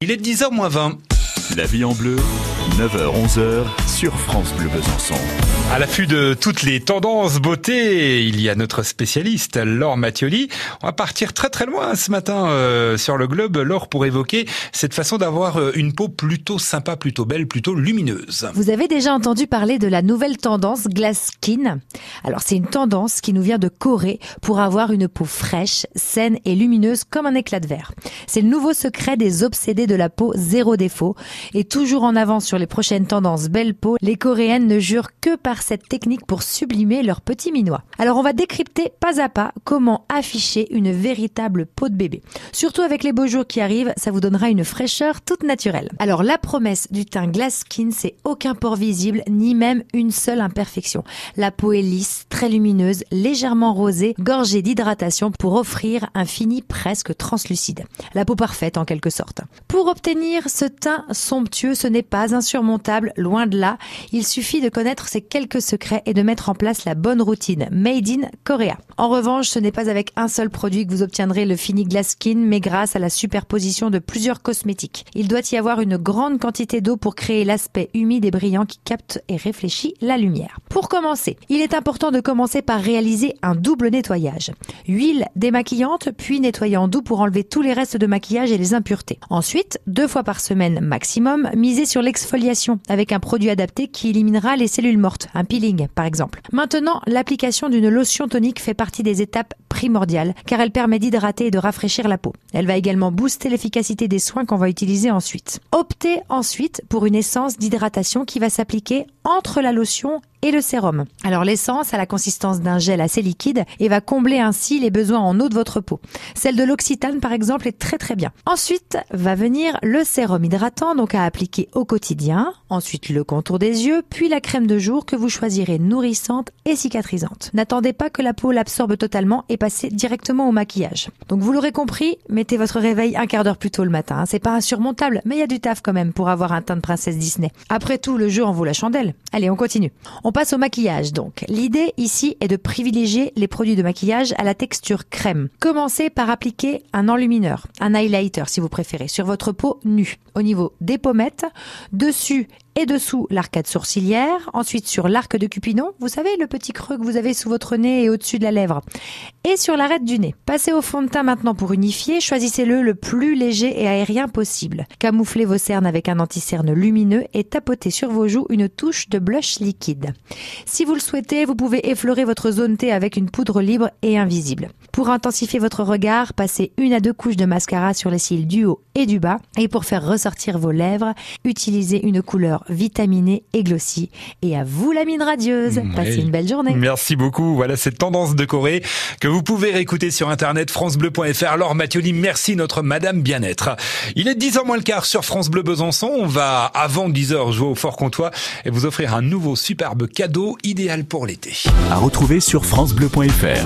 Il est 10h moins 20. La vie en bleu, 9h-11h sur France Bleu Besançon. À l'affût de toutes les tendances beauté, il y a notre spécialiste, Laure Mathioli. On va partir très très loin ce matin euh, sur le globe, Laure, pour évoquer cette façon d'avoir euh, une peau plutôt sympa, plutôt belle, plutôt lumineuse. Vous avez déjà entendu parler de la nouvelle tendance Glass Skin Alors c'est une tendance qui nous vient de Corée pour avoir une peau fraîche, saine et lumineuse comme un éclat de verre. C'est le nouveau secret des obsédés de la peau zéro défaut et toujours en avance sur les prochaines tendances belle peau, les Coréennes ne jurent que par cette technique pour sublimer leur petit minois. Alors on va décrypter pas à pas comment afficher une véritable peau de bébé. Surtout avec les beaux jours qui arrivent, ça vous donnera une fraîcheur toute naturelle. Alors la promesse du teint Glass Skin, c'est aucun pore visible ni même une seule imperfection. La peau est lisse, très lumineuse, légèrement rosée, gorgée d'hydratation pour offrir un fini presque translucide. La peau parfaite en quelque sorte. Pour obtenir ce teint somptueux, ce n'est pas insurmontable, loin de là. Il suffit de connaître ces quelques secrets et de mettre en place la bonne routine Made in Korea. En revanche, ce n'est pas avec un seul produit que vous obtiendrez le fini glass skin, mais grâce à la superposition de plusieurs cosmétiques. Il doit y avoir une grande quantité d'eau pour créer l'aspect humide et brillant qui capte et réfléchit la lumière. Pour commencer, il est important de commencer par réaliser un double nettoyage. Huile démaquillante, puis nettoyant doux pour enlever tous les restes de maquillage et les impuretés. Ensuite, deux fois par semaine maximum, misez sur l'exfoliation avec un produit adapté qui éliminera les cellules mortes, un peeling par exemple. Maintenant, l'application d'une lotion tonique fait partie des étapes primordiales car elle permet d'hydrater et de rafraîchir la peau. Elle va également booster l'efficacité des soins qu'on va utiliser ensuite. Optez ensuite pour une essence d'hydratation qui va s'appliquer entre la lotion et le sérum. Alors l'essence a la consistance d'un gel assez liquide et va combler ainsi les besoins en eau de votre peau. Celle de l'Occitane par exemple est très très bien. Ensuite va venir le sérum hydratant donc à appliquer au quotidien, ensuite le contour des yeux, puis la crème de jour que vous choisirez nourrissante et cicatrisante. N'attendez pas que la peau l'absorbe totalement et passez directement au maquillage. Donc vous l'aurez compris, mettez votre réveil un quart d'heure plus tôt le matin. C'est pas insurmontable, mais il y a du taf quand même pour avoir un teint de princesse Disney. Après tout, le jeu en vaut la chandelle. Allez, on continue. On passe au maquillage donc. L'idée ici est de privilégier les produits de maquillage à la texture crème. Commencez par appliquer un enlumineur, un highlighter si vous préférez, sur votre peau nue, au niveau des pommettes, dessus et dessous l'arcade sourcilière, ensuite sur l'arc de Cupidon, vous savez le petit creux que vous avez sous votre nez et au-dessus de la lèvre, et sur l'arête du nez. Passez au fond de teint maintenant pour unifier, choisissez-le le plus léger et aérien possible. Camouflez vos cernes avec un anti-cerne lumineux et tapotez sur vos joues une touche de blush liquide. Si vous le souhaitez, vous pouvez effleurer votre zone T avec une poudre libre et invisible. Pour intensifier votre regard, passez une à deux couches de mascara sur les cils du haut et du bas, et pour faire ressortir vos lèvres, utilisez une couleur vitaminée et glossy. Et à vous la mine radieuse. Passez une belle journée. Merci beaucoup. Voilà cette tendance de Corée que vous pouvez réécouter sur internet francebleu.fr. Alors Mathioli, merci notre Madame Bien-être. Il est 10h moins le quart sur France Bleu Besançon. On va avant 10h jouer au Fort Comtois et vous offrir un nouveau superbe cadeau idéal pour l'été. À retrouver sur francebleu.fr.